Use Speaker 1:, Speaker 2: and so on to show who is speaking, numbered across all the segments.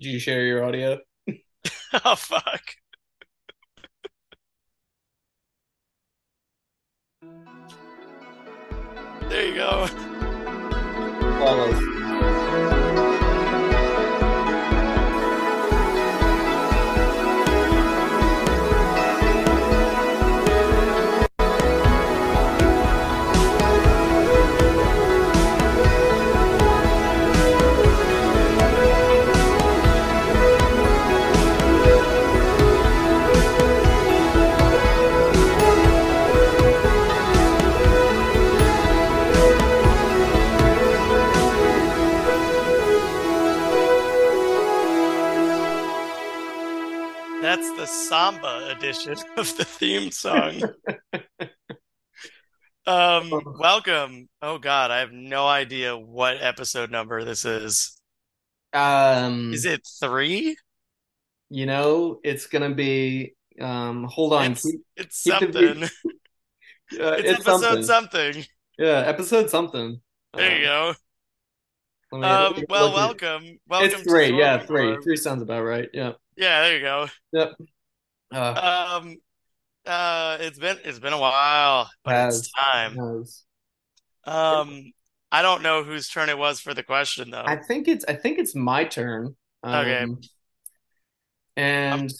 Speaker 1: Did you share your audio?
Speaker 2: Oh fuck. There you go.
Speaker 1: Almost.
Speaker 2: Samba edition of the theme song. Um, welcome. Oh God, I have no idea what episode number this is.
Speaker 1: Um,
Speaker 2: Is it three?
Speaker 1: you know, it's gonna be um hold on.
Speaker 2: It's
Speaker 1: keep-
Speaker 2: it's
Speaker 1: keep
Speaker 2: something. It's,
Speaker 1: uh, it's
Speaker 2: episode
Speaker 1: something.
Speaker 2: something.
Speaker 1: Yeah, episode something.
Speaker 2: There you go.
Speaker 1: go. Me-
Speaker 2: Um, well, welcome. Welcome
Speaker 1: It's three, yeah, three. Three sounds about right. Yeah.
Speaker 2: Yeah, there you go.
Speaker 1: Yep. Uh,
Speaker 2: Um, uh, it's been it's been a while, but it's time.
Speaker 1: knows.
Speaker 2: Um, I don't know whose turn it was for the question though.
Speaker 1: I think it's I think it's my turn.
Speaker 2: Okay.
Speaker 1: Um, and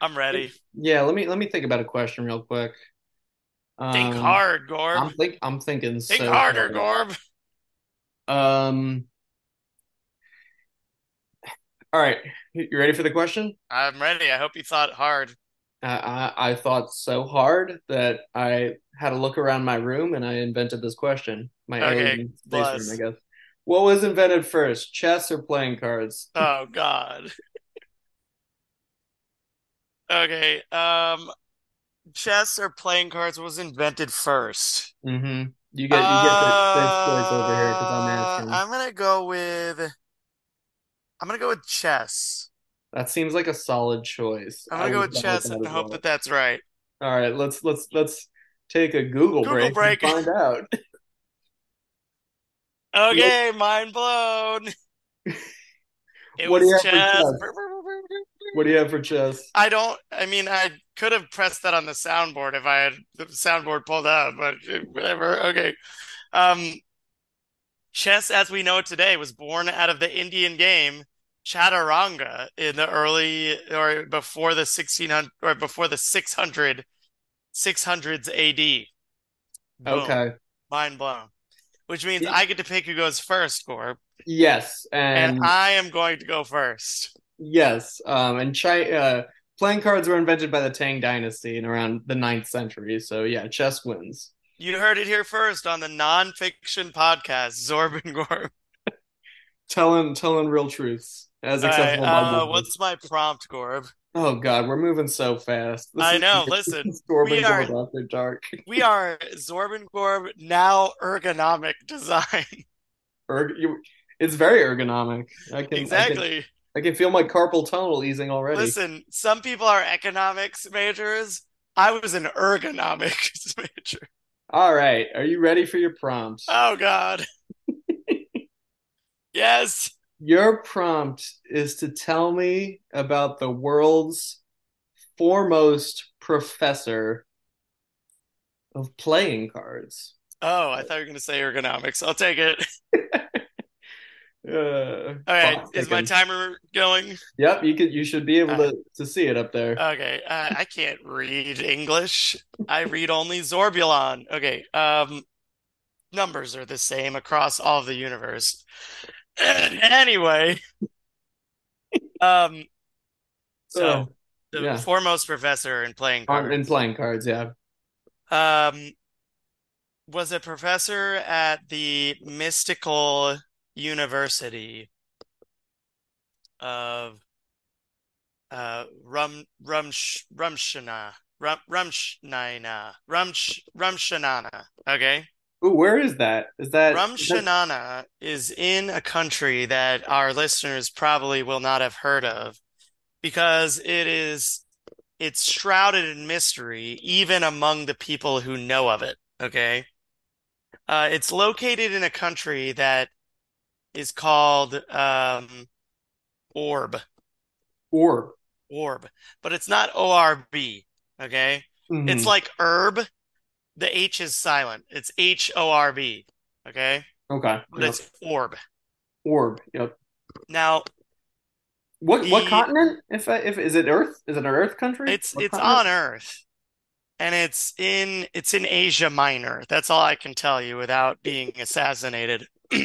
Speaker 2: I'm ready.
Speaker 1: yeah, let me let me think about a question real quick.
Speaker 2: Think
Speaker 1: Um,
Speaker 2: hard, Gorb.
Speaker 1: I'm think I'm thinking
Speaker 2: Think
Speaker 1: so
Speaker 2: harder,
Speaker 1: hard.
Speaker 2: Gorb.
Speaker 1: Um. All right, you ready for the question?
Speaker 2: I'm ready. I hope you thought hard.
Speaker 1: I, I thought so hard that I had to look around my room and I invented this question. My
Speaker 2: Okay,
Speaker 1: room, I guess. What was invented first, chess or playing cards?
Speaker 2: Oh God. Okay. Um, chess or playing cards was invented first.
Speaker 1: Mm-hmm. You get you get the first choice over here because I'm
Speaker 2: Uh,
Speaker 1: asking.
Speaker 2: I'm gonna go with. I'm gonna go with chess.
Speaker 1: That seems like a solid choice.
Speaker 2: I'm gonna go with
Speaker 1: go with
Speaker 2: chess and hope
Speaker 1: well.
Speaker 2: that that's right.
Speaker 1: All right, let's let's let's take a Google,
Speaker 2: Google
Speaker 1: break,
Speaker 2: break.
Speaker 1: and find out.
Speaker 2: Okay, mind blown. It
Speaker 1: What do you
Speaker 2: was
Speaker 1: have for
Speaker 2: chess.
Speaker 1: chess? What do you have for chess?
Speaker 2: I don't. I mean, I could have pressed that on the soundboard if I had the soundboard pulled up, but whatever. Okay. Um, chess, as we know it today, was born out of the Indian game Chaturanga in the early or before the 1600 or before the 600 600s AD. Boom.
Speaker 1: Okay.
Speaker 2: Mind blown. Which means I get to pick who goes first, Gorb,
Speaker 1: Yes,
Speaker 2: and
Speaker 1: and
Speaker 2: I am going to go first.
Speaker 1: yes, um, and Chi uh, playing cards were invented by the Tang Dynasty in around the 9th century. So yeah, chess wins.
Speaker 2: You heard it here first on the nonfiction podcast, Zorb and Gorb.
Speaker 1: Telling telling real truths as
Speaker 2: All right,
Speaker 1: accessible by
Speaker 2: uh, what's my prompt, Gorb?
Speaker 1: Oh God, we're moving so fast. This
Speaker 2: I
Speaker 1: is-
Speaker 2: know, listen, we are-
Speaker 1: Gorb after dark.
Speaker 2: We are Zorb and Gorb now ergonomic design.
Speaker 1: Erg- you- it's very ergonomic. I can I can,
Speaker 2: Exactly.
Speaker 1: I can feel my carpal tunnel easing already.
Speaker 2: Listen, some people are economics majors. I was an ergonomics major.
Speaker 1: All right, are you ready for your prompt?
Speaker 2: Oh God. Yes.
Speaker 1: Your prompt is to tell me about the world's foremost professor of playing cards.
Speaker 2: Oh, I thought you were going to say ergonomics. I'll take it.
Speaker 1: Uh,
Speaker 2: All right. Is my timer going?
Speaker 1: Yep, you could. You should be able to to see it up there.
Speaker 2: Okay. Uh, I can't read English. I read only Zorbulon. Okay. Um, numbers are the same across all of the universe. Anyway, um, so the
Speaker 1: yeah.
Speaker 2: foremost professor in playing cards.
Speaker 1: in playing cards, yeah.
Speaker 2: Um, was a professor at the Mystical University of uh Rum Rumsh Rumshana Rum Rumshnina Rumsh Rumshanana. Okay.
Speaker 1: Ooh, where is that? Is that is that-
Speaker 2: Rumshanana is in a country that our listeners probably will not have heard of because it is it's shrouded in mystery even among the people who know of it, okay? Uh, it's located in a country that is called um, Orb.
Speaker 1: Orb.
Speaker 2: Orb, but it's not O R B. Okay,
Speaker 1: Mhm.
Speaker 2: it's like herb. The H is silent. It's H O R B. Okay,
Speaker 1: okay.
Speaker 2: but
Speaker 1: Yep.
Speaker 2: it's orb.
Speaker 1: Orb. Yep.
Speaker 2: Now
Speaker 1: What what continent? If I, if is it Earth? Is it an Earth country?
Speaker 2: it's
Speaker 1: What
Speaker 2: it's
Speaker 1: continent?
Speaker 2: on Earth, and it's in it's in Asia Minor. That's all I can tell you without being assassinated.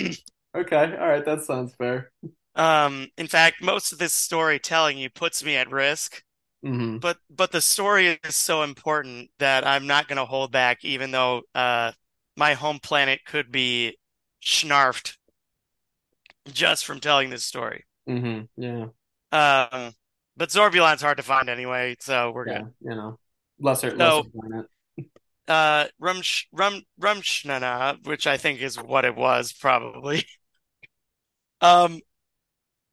Speaker 1: Okay. All right. That sounds fair.
Speaker 2: Um, in fact, most of this storytelling you puts me at risk,
Speaker 1: hmm
Speaker 2: but but the story is so important that I'm not going to hold back, even though uh my home planet could be snarfed just from telling this story.
Speaker 1: hmm Yeah.
Speaker 2: Um, but Zorbulan's hard to find anyway, so we're
Speaker 1: Yeah.
Speaker 2: good.
Speaker 1: You know, lesser
Speaker 2: So-
Speaker 1: lesser planet.
Speaker 2: Uh, Rumsh Rum Rumshnana, which I think is what it was probably. Um,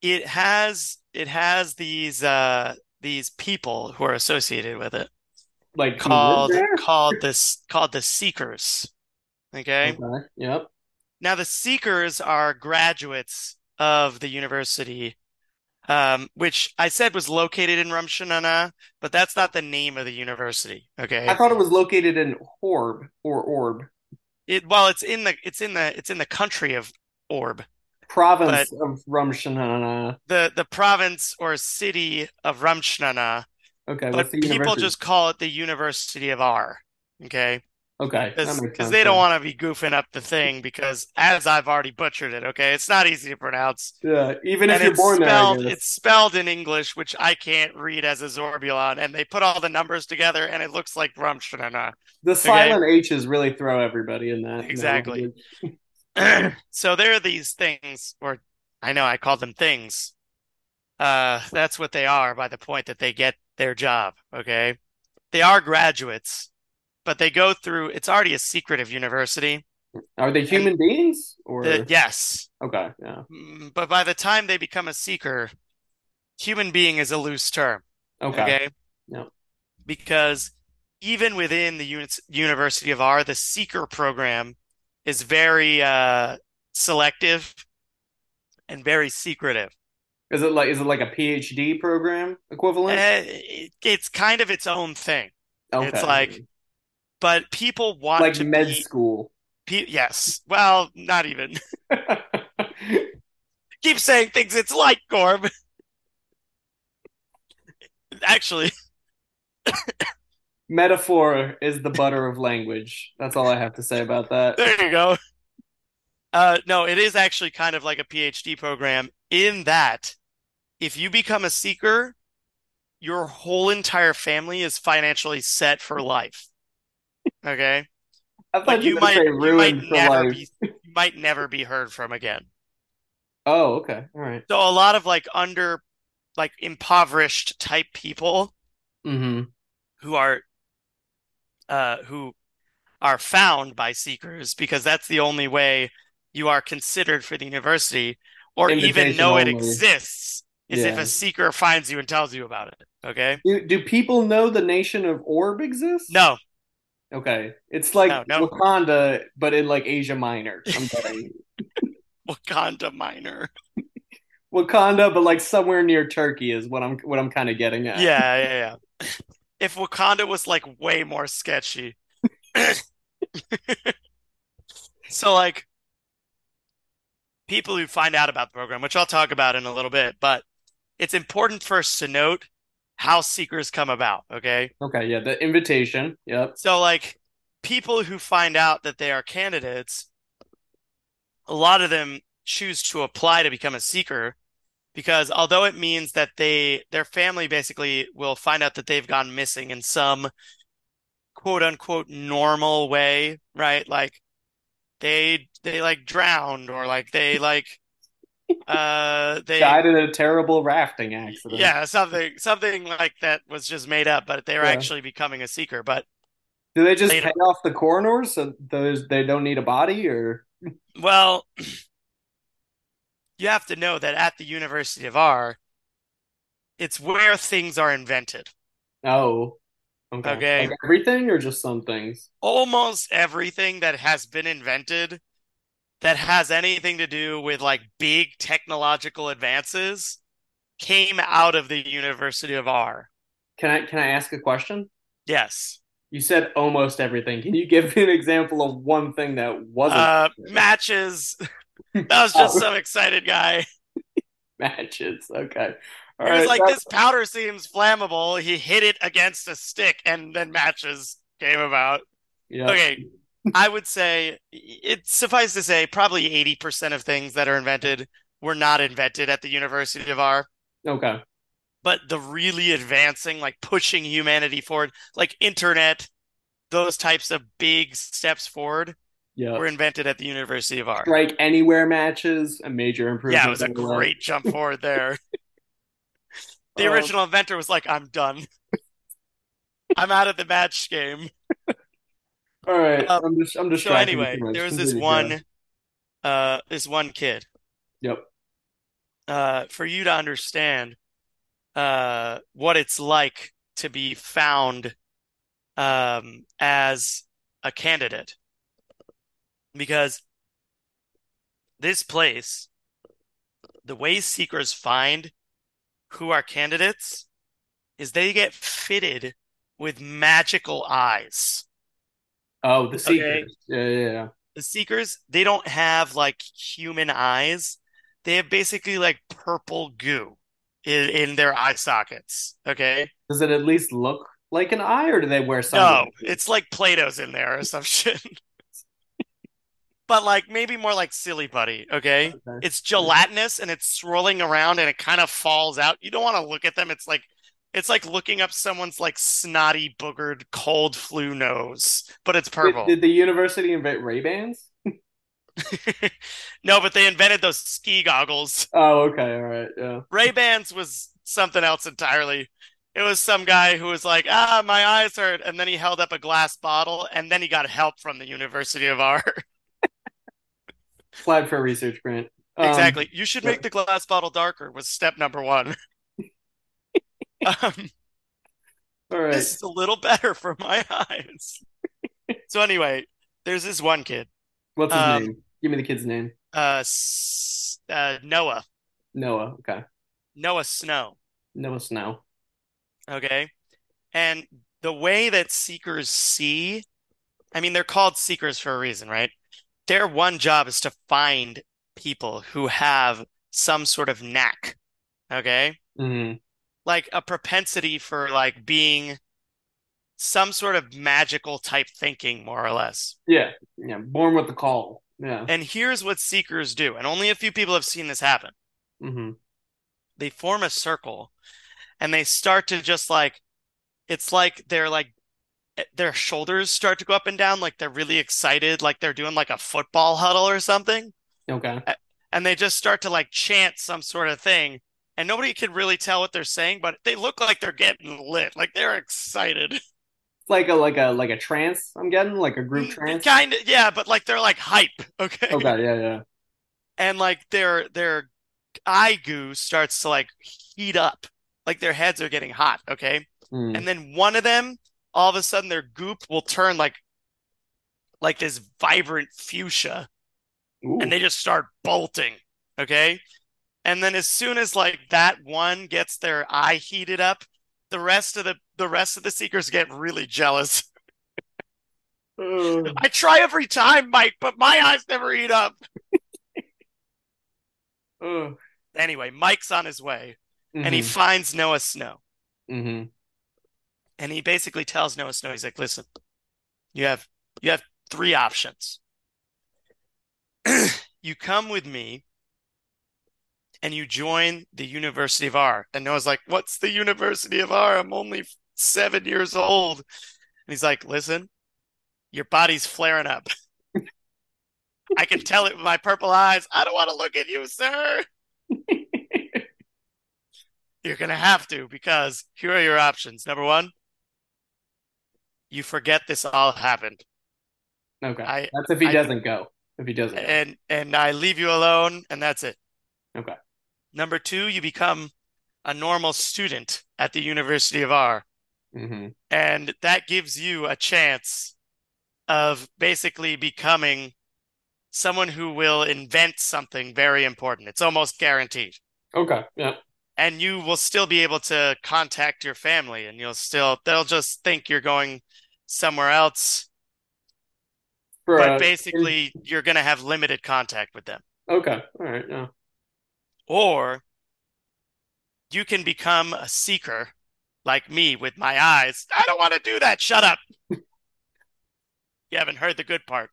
Speaker 2: it has it has these uh these people who are associated with it
Speaker 1: Like
Speaker 2: called called this called the Seekers. Okay.
Speaker 1: Okay. Yep.
Speaker 2: Now the Seekers are graduates of the university, um, which I said was located in Rumshnana, but that's not the name of the university. Okay.
Speaker 1: I thought it was located in Horb or Orb,
Speaker 2: It well, it's in the it's in the it's in the country of Orb.
Speaker 1: Province of Rumshanana.
Speaker 2: The the province or city of Rumshnana,
Speaker 1: Okay.
Speaker 2: but people just call it the University of R. Okay.
Speaker 1: Okay.
Speaker 2: Because they don't want to be goofing up the thing because as I've already butchered it, okay, it's not easy to pronounce.
Speaker 1: Yeah. Even if you're born there,
Speaker 2: spelled
Speaker 1: guess.
Speaker 2: it's spelled in English, which I can't read as a Zorbulon, and they put all the numbers together and it looks like Rumshnana.
Speaker 1: The silent H's really throw everybody in that.
Speaker 2: Exactly. so there are these things, or I know I call them things. Uh, that's what they are by the point that they get their job. Okay. They are graduates, but they go through, it's already a secretive university.
Speaker 1: Are they human beings or?
Speaker 2: The- yes.
Speaker 1: Okay. Yeah.
Speaker 2: Mm, But by the time they become a seeker, human being is a loose term.
Speaker 1: Okay.
Speaker 2: Okay.
Speaker 1: Yep.
Speaker 2: Because even within the uni- University of R, the seeker program is very uh, selective and very secretive.
Speaker 1: Is it like is it like a PhD program equivalent?
Speaker 2: It- it's kind of its own thing,
Speaker 1: okay.
Speaker 2: it's like but people want
Speaker 1: like
Speaker 2: to
Speaker 1: med
Speaker 2: be
Speaker 1: school.
Speaker 2: pe- yes. Well, not even. Keep saying things it's like, Gorb. Actually,
Speaker 1: Metaphor is the butter of language. That's all I have to say about that.
Speaker 2: There you go. Uh, no, it is actually kind of like a PhD program in that if you become a seeker, your whole entire family is financially set for life. Okay?
Speaker 1: I thought
Speaker 2: But
Speaker 1: you
Speaker 2: you might you might never
Speaker 1: life.
Speaker 2: be you might never be heard from again.
Speaker 1: Oh, okay. All right.
Speaker 2: So a lot of like under like impoverished type people
Speaker 1: Mm-hmm.
Speaker 2: who are uh who are found by seekers because that's the only way you are considered for the university or even know it exists is if a seeker finds you and tells you about it. Okay?
Speaker 1: Do, do people know the nation of Orb exists?
Speaker 2: No,
Speaker 1: Okay. It's like
Speaker 2: No, no.
Speaker 1: Wakanda, but in like Asia Minor. I'm betting.
Speaker 2: Wakanda Minor.
Speaker 1: Wakanda, but like somewhere near Turkey is what I'm what I'm kind of getting at.
Speaker 2: Yeah, yeah, yeah. If Wakanda was like way more sketchy. So like people who find out about the program, which I'll talk about in a little bit, but it's important first to note how seekers come about, okay?
Speaker 1: Okay. Yeah. The invitation. Yep.
Speaker 2: So, like, people who find out that they are candidates, a lot of them choose to apply to become a seeker because although it means that they, their family basically will find out that they've gone missing in some quote unquote normal way, right? Like, they, they like drowned or like they like, uh, they,
Speaker 1: Died in a terrible rafting accident.
Speaker 2: yeah, something, something like that was just made up, but they're
Speaker 1: Yeah.
Speaker 2: actually becoming a seeker. But
Speaker 1: Do they just
Speaker 2: Later.
Speaker 1: pay off the coroners so those they don't need a body or?
Speaker 2: Well, you have to know that at the University of R, it's where things are invented.
Speaker 1: Oh. Okay.
Speaker 2: Okay.
Speaker 1: Like everything or just some things?
Speaker 2: Almost everything that has been invented that has anything to do with like big technological advances came out of the University of R.
Speaker 1: Can I can I ask a question?
Speaker 2: Yes.
Speaker 1: You said almost everything. Can you give me an example of one thing that wasn't
Speaker 2: Uh, matches. That was just
Speaker 1: Oh.
Speaker 2: some excited guy.
Speaker 1: matches? Okay. All
Speaker 2: He was like,
Speaker 1: that-
Speaker 2: "This powder seems flammable." He hit it against a stick, and then matches came about.
Speaker 1: yeah.
Speaker 2: Okay, I would say it's suffice to say, probably eighty percent of things that are invented were not invented at the University of R.
Speaker 1: Okay.
Speaker 2: But the really advancing, like pushing humanity forward, like internet, those types of big steps forward
Speaker 1: Yeah.
Speaker 2: were invented at the University of R.
Speaker 1: Strike anywhere matches, a major improvement.
Speaker 2: Yeah, it was a great jump forward there. The
Speaker 1: Um,
Speaker 2: original inventor was like, I'm done. I'm out of the match game.
Speaker 1: All right.
Speaker 2: Uh,
Speaker 1: I'm just I'm just
Speaker 2: So anyway, there was this one uh this one kid.
Speaker 1: Yep.
Speaker 2: Uh for you to understand uh what it's like to be found um as a candidate. Because this place, the way seekers find who are candidates is they get fitted with magical eyes.
Speaker 1: Oh, the
Speaker 2: Okay.
Speaker 1: seekers. Yeah, yeah, yeah.
Speaker 2: The seekers, they don't have like human eyes. They have basically like purple goo in, in their eye sockets. Okay.
Speaker 1: Does it at least look like an eye, or do they wear
Speaker 2: No, it's like Play-Doh's in there or some shit. But like maybe more like Silly Putty. Okay.
Speaker 1: Okay.
Speaker 2: It's gelatinous and it's swirling around and it kind of falls out. You don't want to look at them. It's like it's like looking up someone's like snotty, boogered, cold flu nose, but it's
Speaker 1: Wait,
Speaker 2: purple.
Speaker 1: Did the university invent Ray Bans?
Speaker 2: No, but they invented those ski goggles.
Speaker 1: Oh, okay, all right, yeah.
Speaker 2: Ray-Bans was something else entirely. It was some guy who was like, "Ah, my eyes hurt," and then he held up a glass bottle, and then he got help from the University of R.
Speaker 1: Applied for a research grant. Um,
Speaker 2: Exactly. You should make the glass bottle darker was step number one. um,
Speaker 1: All right.
Speaker 2: this is a little better for my eyes. so anyway, there's this one kid,
Speaker 1: What's his
Speaker 2: um,
Speaker 1: name? Give me the kid's name.
Speaker 2: uh, uh, Noah,
Speaker 1: Noah. Okay.
Speaker 2: Noah Snow.
Speaker 1: Noah Snow.
Speaker 2: Okay. And the way that seekers see, I mean, they're called seekers for a reason, right? Their one job is to find people who have some sort of knack. Okay.
Speaker 1: hmm
Speaker 2: like a propensity for like being some sort of magical type thinking, more or less.
Speaker 1: Yeah. Yeah. Born with the call. Yeah.
Speaker 2: And here's what seekers do, and only a few people have seen this happen.
Speaker 1: hmm
Speaker 2: They form a circle and they start to just like, it's like they're like, their shoulders start to go up and down, like they're really excited, like they're doing like a football huddle or something.
Speaker 1: Okay.
Speaker 2: And they just start to like chant some sort of thing. And nobody can really tell what they're saying, but they look like they're getting lit, like they're excited.
Speaker 1: Like a like a like a trance. I'm getting like a group trance.
Speaker 2: Kind of, yeah, but like they're like hype, okay?
Speaker 1: Okay. Yeah. Yeah.
Speaker 2: And like their their eye goo starts to like heat up, like their heads are getting hot, okay?
Speaker 1: Mm.
Speaker 2: And then one of them, all of a sudden, their goop will turn like like this vibrant fuchsia,
Speaker 1: Ooh.
Speaker 2: and they just start bolting, okay? And then as soon as like that one gets their eye heated up, the rest of the the rest of the seekers get really jealous. I try every time, Mike, but my eyes never heat up. Anyway, Mike's on his way and he
Speaker 1: Mhm.
Speaker 2: finds Noah Snow.
Speaker 1: Mhm.
Speaker 2: And he basically tells Noah Snow, he's like, listen, you have you have three options. you come with me and you join the University of R. And Noah's like, what's the University of R? I'm only seven years old. And he's like, listen, your body's flaring up. I can tell it with my purple eyes. I don't want to look at you, sir. You're going to have to because here are your options. Number one, you forget this all happened.
Speaker 1: Okay.
Speaker 2: I-
Speaker 1: That's if he
Speaker 2: I-
Speaker 1: doesn't go. If he doesn't go.
Speaker 2: and and I leave you alone, and that's it.
Speaker 1: Okay.
Speaker 2: Number two, you become a normal student at the University of R,
Speaker 1: hmm
Speaker 2: and that gives you a chance of basically becoming someone who will invent something very important. It's almost guaranteed.
Speaker 1: Okay. Yeah.
Speaker 2: and you will still be able to contact your family and you'll still they'll just think you're going somewhere else
Speaker 1: For
Speaker 2: but basically you're going to have limited contact with them
Speaker 1: okay, all right, yeah.
Speaker 2: or you can become a seeker like me with my eyes i don't want to do that shut up you haven't heard the good part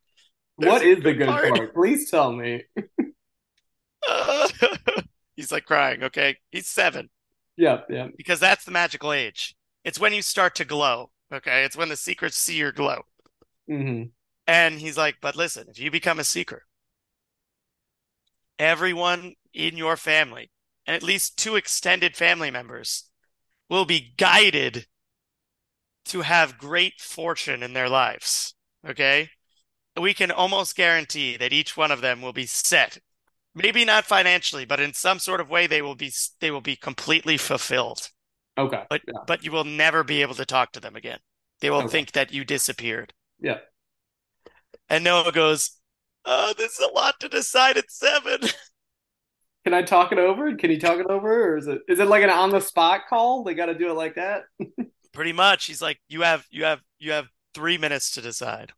Speaker 1: What
Speaker 2: There's
Speaker 1: is the good
Speaker 2: part.
Speaker 1: part? Please tell me.
Speaker 2: he's like crying okay he's seven
Speaker 1: Yeah, yeah.
Speaker 2: because that's the magical age it's when you start to glow okay it's when the seekers see your glow
Speaker 1: hmm
Speaker 2: And he's like, but listen, if you become a seeker, everyone in your family, and at least two extended family members, will be guided to have great fortune in their lives. Okay? We can almost guarantee that each one of them will be set. Maybe not financially, but in some sort of way they will be they will be completely fulfilled.
Speaker 1: Okay.
Speaker 2: But
Speaker 1: yeah.
Speaker 2: but you will never be able to talk to them again. They will
Speaker 1: Okay.
Speaker 2: think that you disappeared.
Speaker 1: Yeah.
Speaker 2: And Noah goes, "Oh, this is a lot to decide at seven.
Speaker 1: Can I talk it over? Can you talk it over, or is it is it like an on the spot call? They got to do it like that.
Speaker 2: Pretty much. He's like, "You have you have you have three minutes to decide."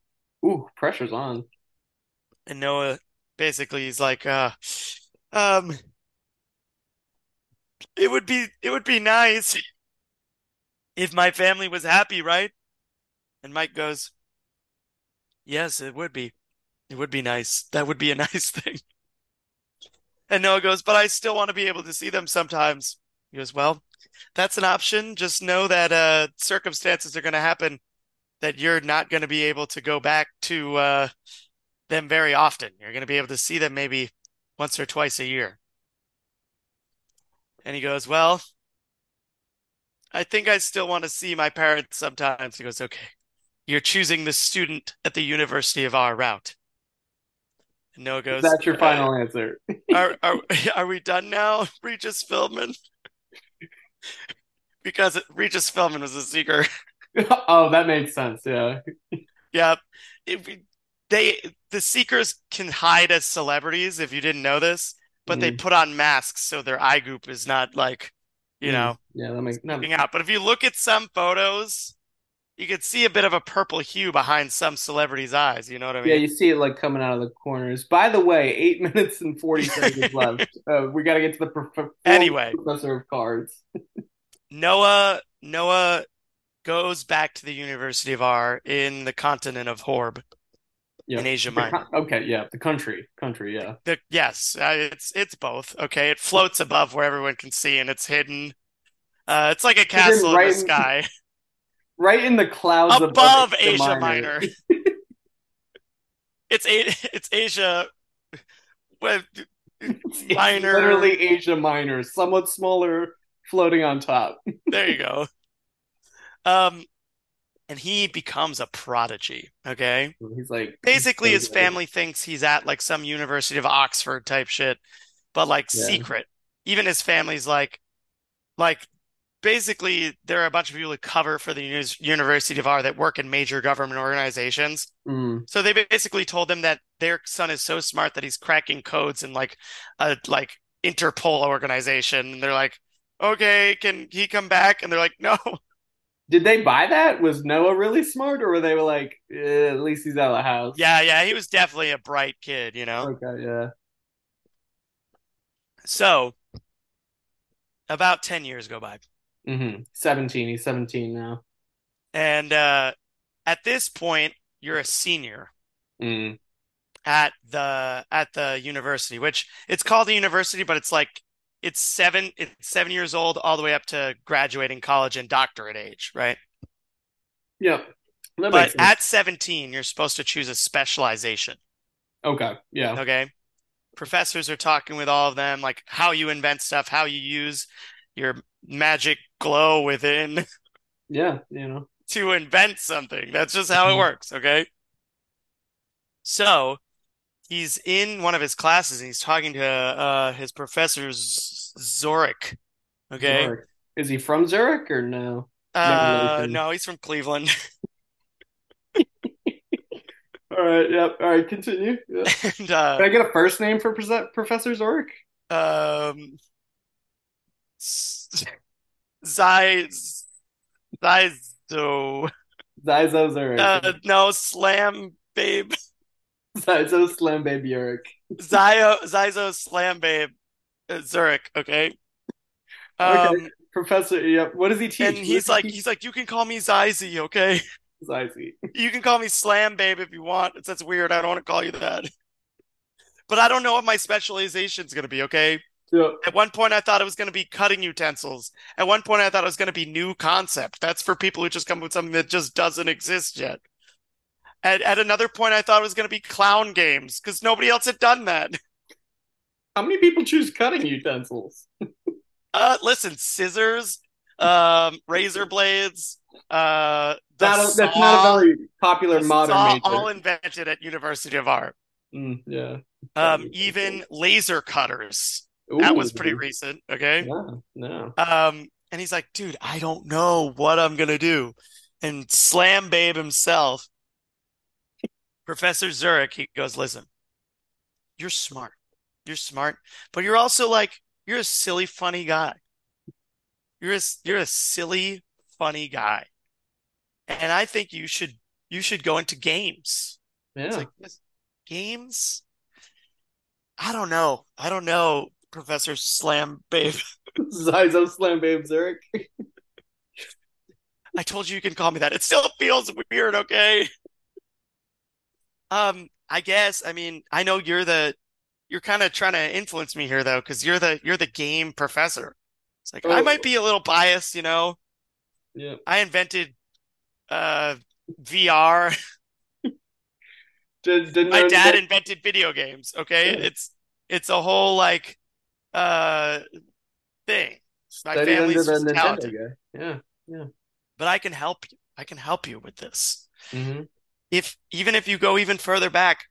Speaker 1: Ooh, pressure's on.
Speaker 2: And Noah basically he's like, uh, um, it would be it would be nice if my family was happy, right? And Mike goes, Yes, it would be. It would be nice. That would be a nice thing. And Noah goes, But I still want to be able to see them sometimes. He goes, Well, that's an option. Just know that uh circumstances are going to happen that you're not going to be able to go back to uh them very often. You're going to be able to see them maybe once or twice a year. And he goes, Well, I think I still want to see my parents sometimes. He goes, Okay, you're choosing the student at the University of our route. And Noah goes,
Speaker 1: That's your
Speaker 2: "Uh,
Speaker 1: final answer.
Speaker 2: are, are, are we done now, Regis Philbin? Because Regis Philbin was a seeker.
Speaker 1: oh, that makes sense. Yeah.
Speaker 2: Yeah, if we- they the seekers can hide as celebrities if you didn't know this, but they
Speaker 1: Mhm.
Speaker 2: put on masks so their eye group is not like, you
Speaker 1: Mhm.
Speaker 2: know,
Speaker 1: Yeah, that makes
Speaker 2: looking out. But if you look at some photos, you can see a bit of a purple hue behind some celebrities' eyes. You know what I mean?
Speaker 1: Yeah, you see it like coming out of the corners. By the way, eight minutes and 40 seconds left. Uh, we got to get to the prof-
Speaker 2: Anyway.
Speaker 1: professor of cards.
Speaker 2: Noah Noah goes back to the University of R in the continent of Horb
Speaker 1: Yeah.
Speaker 2: in Asia Minor.
Speaker 1: okay, yeah, the country, country, yeah.
Speaker 2: The, yes, uh, it's it's both. Okay, it floats above where everyone can see, and it's hidden. Uh, it's like a castle
Speaker 1: right
Speaker 2: in the
Speaker 1: in-
Speaker 2: sky
Speaker 1: Right in the clouds above
Speaker 2: above
Speaker 1: Asia
Speaker 2: Asia
Speaker 1: Minor.
Speaker 2: Minor. it's a it's Asia with
Speaker 1: It's
Speaker 2: Minor.
Speaker 1: literally Asia Minor, somewhat smaller, floating on top.
Speaker 2: There you go. Um, and he becomes a prodigy. Okay.
Speaker 1: He's like
Speaker 2: Basically,
Speaker 1: so
Speaker 2: his
Speaker 1: good.
Speaker 2: family thinks he's at like some University of Oxford type shit, but like
Speaker 1: Yeah.
Speaker 2: secret. Even his family's like, like basically, there are a bunch of people who cover for the Uni- University of R that work in major government organizations.
Speaker 1: Mm,
Speaker 2: So they basically told them that their son is so smart that he's cracking codes in like a like Interpol organization. And they're like, okay, can he come back? And they're like, no.
Speaker 1: Did they buy that? Was Noah really smart, or were they like, eh, at least he's out of the house?
Speaker 2: Yeah, yeah, he was definitely a bright kid, you know?
Speaker 1: Okay, yeah.
Speaker 2: So about 10 years go by.
Speaker 1: hmm 17. He's 17 now.
Speaker 2: And uh, at this point, you're a senior
Speaker 1: Mm.
Speaker 2: at the at the university, which it's called a university, but it's like it's seven it's seven years old all the way up to graduating college and doctorate age, right?
Speaker 1: Yeah.
Speaker 2: But at 17, you're supposed to choose a specialization.
Speaker 1: Okay, yeah.
Speaker 2: Okay. Professors are talking with all of them, like how you invent stuff, how you use your magic glow within
Speaker 1: Yeah, you know.
Speaker 2: to invent something. That's just how it
Speaker 1: Mhm.
Speaker 2: works, okay? So he's in one of his classes and he's talking to uh his professor Z- Zorik. Okay.
Speaker 1: Zurich. Is he from Zurich or no?
Speaker 2: Uh
Speaker 1: relation.
Speaker 2: no, he's from Cleveland.
Speaker 1: All right, yep. All right, continue. Yeah.
Speaker 2: And uh
Speaker 1: Can I get a first name for Profe- Professor Zurich?
Speaker 2: um Zai Zaizo.
Speaker 1: Ziszo Zurich.
Speaker 2: Uh, no, Slam Babe.
Speaker 1: Ziszo Slam Baby Eric.
Speaker 2: Zio Ziszo Slam Babe uh, Zurich. Okay.
Speaker 1: Um, okay. Professor, yep. What does he teach?
Speaker 2: And he's like, he's like, you can call me Zyzy, okay?
Speaker 1: Zyzy.
Speaker 2: You can call me Slam Babe if you want. It's that's weird. I don't want to call you that. But I don't know what my specialization is going to be, okay?
Speaker 1: Yep.
Speaker 2: At one point, I thought it was going to be cutting utensils. At one point, I thought it was going to be new concept. That's for people who just come up with something that just doesn't exist yet. At, at another point, I thought it was going to be clown games because nobody else had done that.
Speaker 1: How many people choose cutting utensils?
Speaker 2: uh, listen, scissors, um, razor blades. Uh,
Speaker 1: that, saw, that's not a very popular modern
Speaker 2: saw. All invented at University of R.
Speaker 1: Mm, yeah.
Speaker 2: Um, even laser cutters. Ooh. That was pretty recent. Okay.
Speaker 1: Yeah. No.
Speaker 2: Um, and he's like, dude, I don't know what I'm gonna do. And Slam Babe himself, Professor Zurich, he goes, listen, you're smart. You're smart, but you're also like, you're a silly, funny guy. You're a, you're a silly, funny guy. And I think you should, you should go into games.
Speaker 1: Yeah. Like,
Speaker 2: games? I don't know. I don't know, Professor Slam Babe.
Speaker 1: Ziszo Slam Babe Zurich.
Speaker 2: I told you you can call me that. It still feels weird, okay? Um, I guess. I mean, I know you're the you're kind of trying to influence me here though, because you're the you're the game professor. It's like oh. I might be a little biased, you know.
Speaker 1: Yeah.
Speaker 2: I invented uh VR.
Speaker 1: did, did
Speaker 2: My dad invented video games. Okay, yeah. it's it's a whole like uh thing. My
Speaker 1: Studied family's under the talented. Guy. Yeah, yeah.
Speaker 2: But I can help you. I can help you with this.
Speaker 1: Mm-hmm
Speaker 2: if even if you go even further back,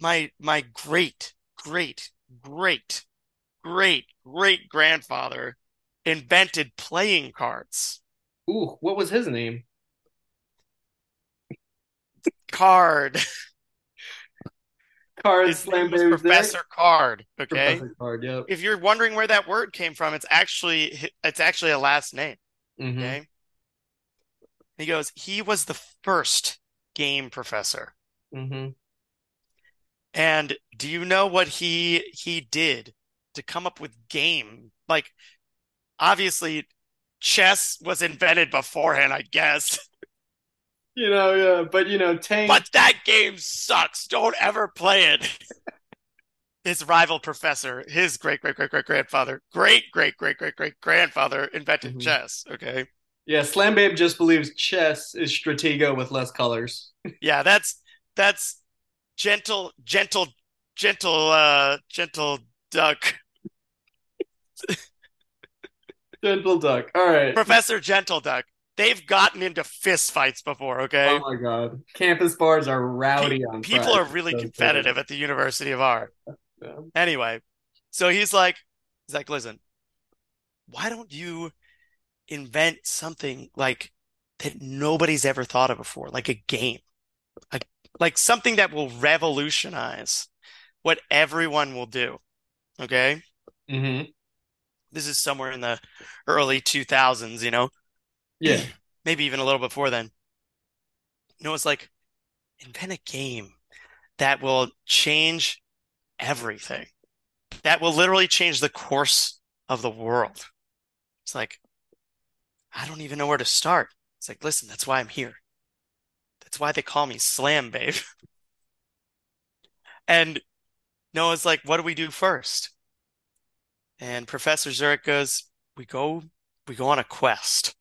Speaker 2: my my great great great great great grandfather invented playing cards.
Speaker 1: Ooh, what was his name?
Speaker 2: Card.
Speaker 1: Card his Slam
Speaker 2: Professor there? Card. Okay.
Speaker 1: Professor Card. Yep.
Speaker 2: If you're wondering where that word came from, it's actually it's actually a last name.
Speaker 1: Mm-hmm.
Speaker 2: Okay. He goes. He was the first game professor.
Speaker 1: Mm-hmm.
Speaker 2: And do you know what he he did to come up with game? Like, obviously, chess was invented beforehand, I guess.
Speaker 1: You know, yeah, but you know, Tank.
Speaker 2: But that game sucks. Don't ever play it. his rival professor, his great great great great grandfather, great great great great great grandfather invented mm-hmm. chess. Okay.
Speaker 1: Yeah, Slam Babe just believes chess is Stratego with less colors.
Speaker 2: yeah, that's that's gentle, gentle, gentle, uh, gentle duck.
Speaker 1: gentle duck. All right,
Speaker 2: Professor Gentle Duck. They've gotten into fist fights before. Okay.
Speaker 1: Oh my god, campus bars are rowdy Pe- on.
Speaker 2: People are really so competitive at the University of R. Yeah. Anyway, so he's like, he's like, listen, why don't you invent something like that nobody's ever thought of before, like a game, like, like something that will revolutionize what everyone will do. Okay.
Speaker 1: Mm-hmm.
Speaker 2: This is somewhere in the early 2000s, you know?
Speaker 1: Yeah.
Speaker 2: Maybe even a little before then. You know, it's like invent a game that will change everything, that will literally change the course of the world. It's like, I don't even know where to start. It's like, listen, that's why I'm here. That's why they call me Slam Babe. and Noah's like, what do we do first? And Professor Zurich goes, we go, we go on a quest.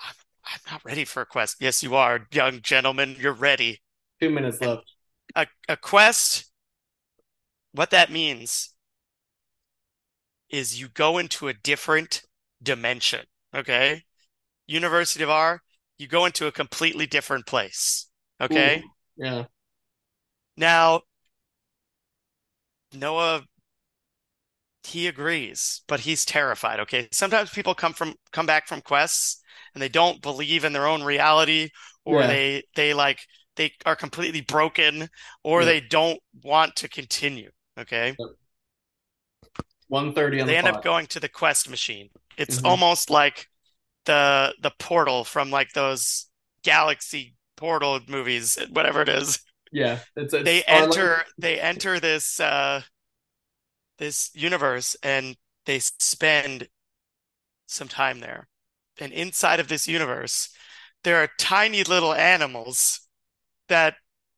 Speaker 2: I'm, I'm not ready for a quest. Yes, you are, young gentleman. You're ready.
Speaker 1: Two minutes and left.
Speaker 2: A, a quest, what that means is you go into a different dimension. Okay. University of R, you go into a completely different place. Okay.
Speaker 1: Ooh, yeah.
Speaker 2: Now, Noah, he agrees, but he's terrified. Okay. Sometimes people come from, come back from quests and they don't believe in their own reality or yeah. they, they like, they are completely broken or yeah. they don't want to continue. Okay.
Speaker 1: 130 on
Speaker 2: They
Speaker 1: the
Speaker 2: end up going to the quest machine. It's
Speaker 1: Mhm.
Speaker 2: almost like the the portal from like those galaxy portal movies, whatever it is.
Speaker 1: Yeah, it's, it's
Speaker 2: They enter they enter this uh this universe and they spend some time there. And inside of this universe, there are tiny little animals that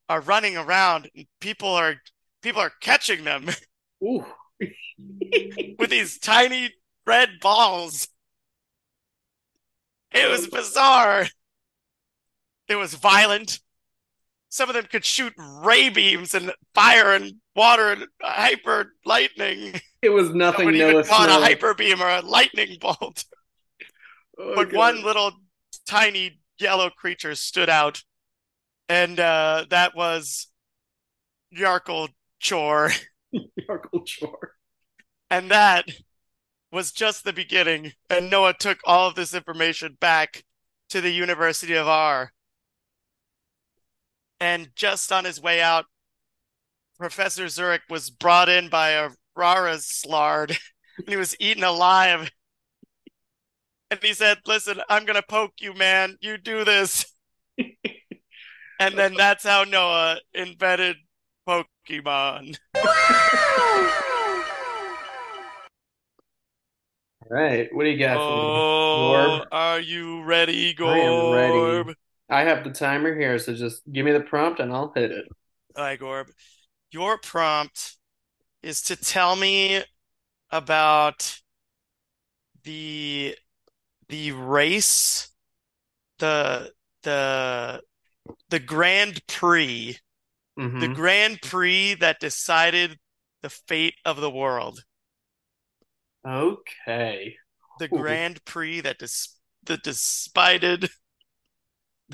Speaker 2: are running around and people are people are catching them
Speaker 1: Ooh.
Speaker 2: with these tiny red balls. It was bizarre. It was violent. Some of them could shoot ray beams and fire and water and hyper lightning.
Speaker 1: It was nothing
Speaker 2: Nobody even caught a hyper beam or a lightning bolt.
Speaker 1: Oh,
Speaker 2: but
Speaker 1: God.
Speaker 2: one little tiny yellow creature stood out, and uh, that was Yarkle Chore.
Speaker 1: Chore.
Speaker 2: And that was just the beginning. And Noah took all of this information back to the University of R. And just on his way out, Professor Zurich was brought in by a Rara slard, and he was eaten alive. And he said, Listen, I'm going to poke you, man. You do this. and then that's how Noah invented Pokemon.
Speaker 1: All right, what do you got for me?
Speaker 2: Oh,
Speaker 1: Gorb?
Speaker 2: are you ready,
Speaker 1: I am ready.
Speaker 2: Gorb?
Speaker 1: I have the timer here, so just give me the prompt and I'll hit it.
Speaker 2: All right, Gorb. Your prompt is to tell me about the the race, the the the Grand Prix, the
Speaker 1: Mhm.
Speaker 2: Grand Prix that decided the fate of the world.
Speaker 1: Okay.
Speaker 2: The
Speaker 1: Ooh.
Speaker 2: Grand Prix that dis that decided
Speaker 1: The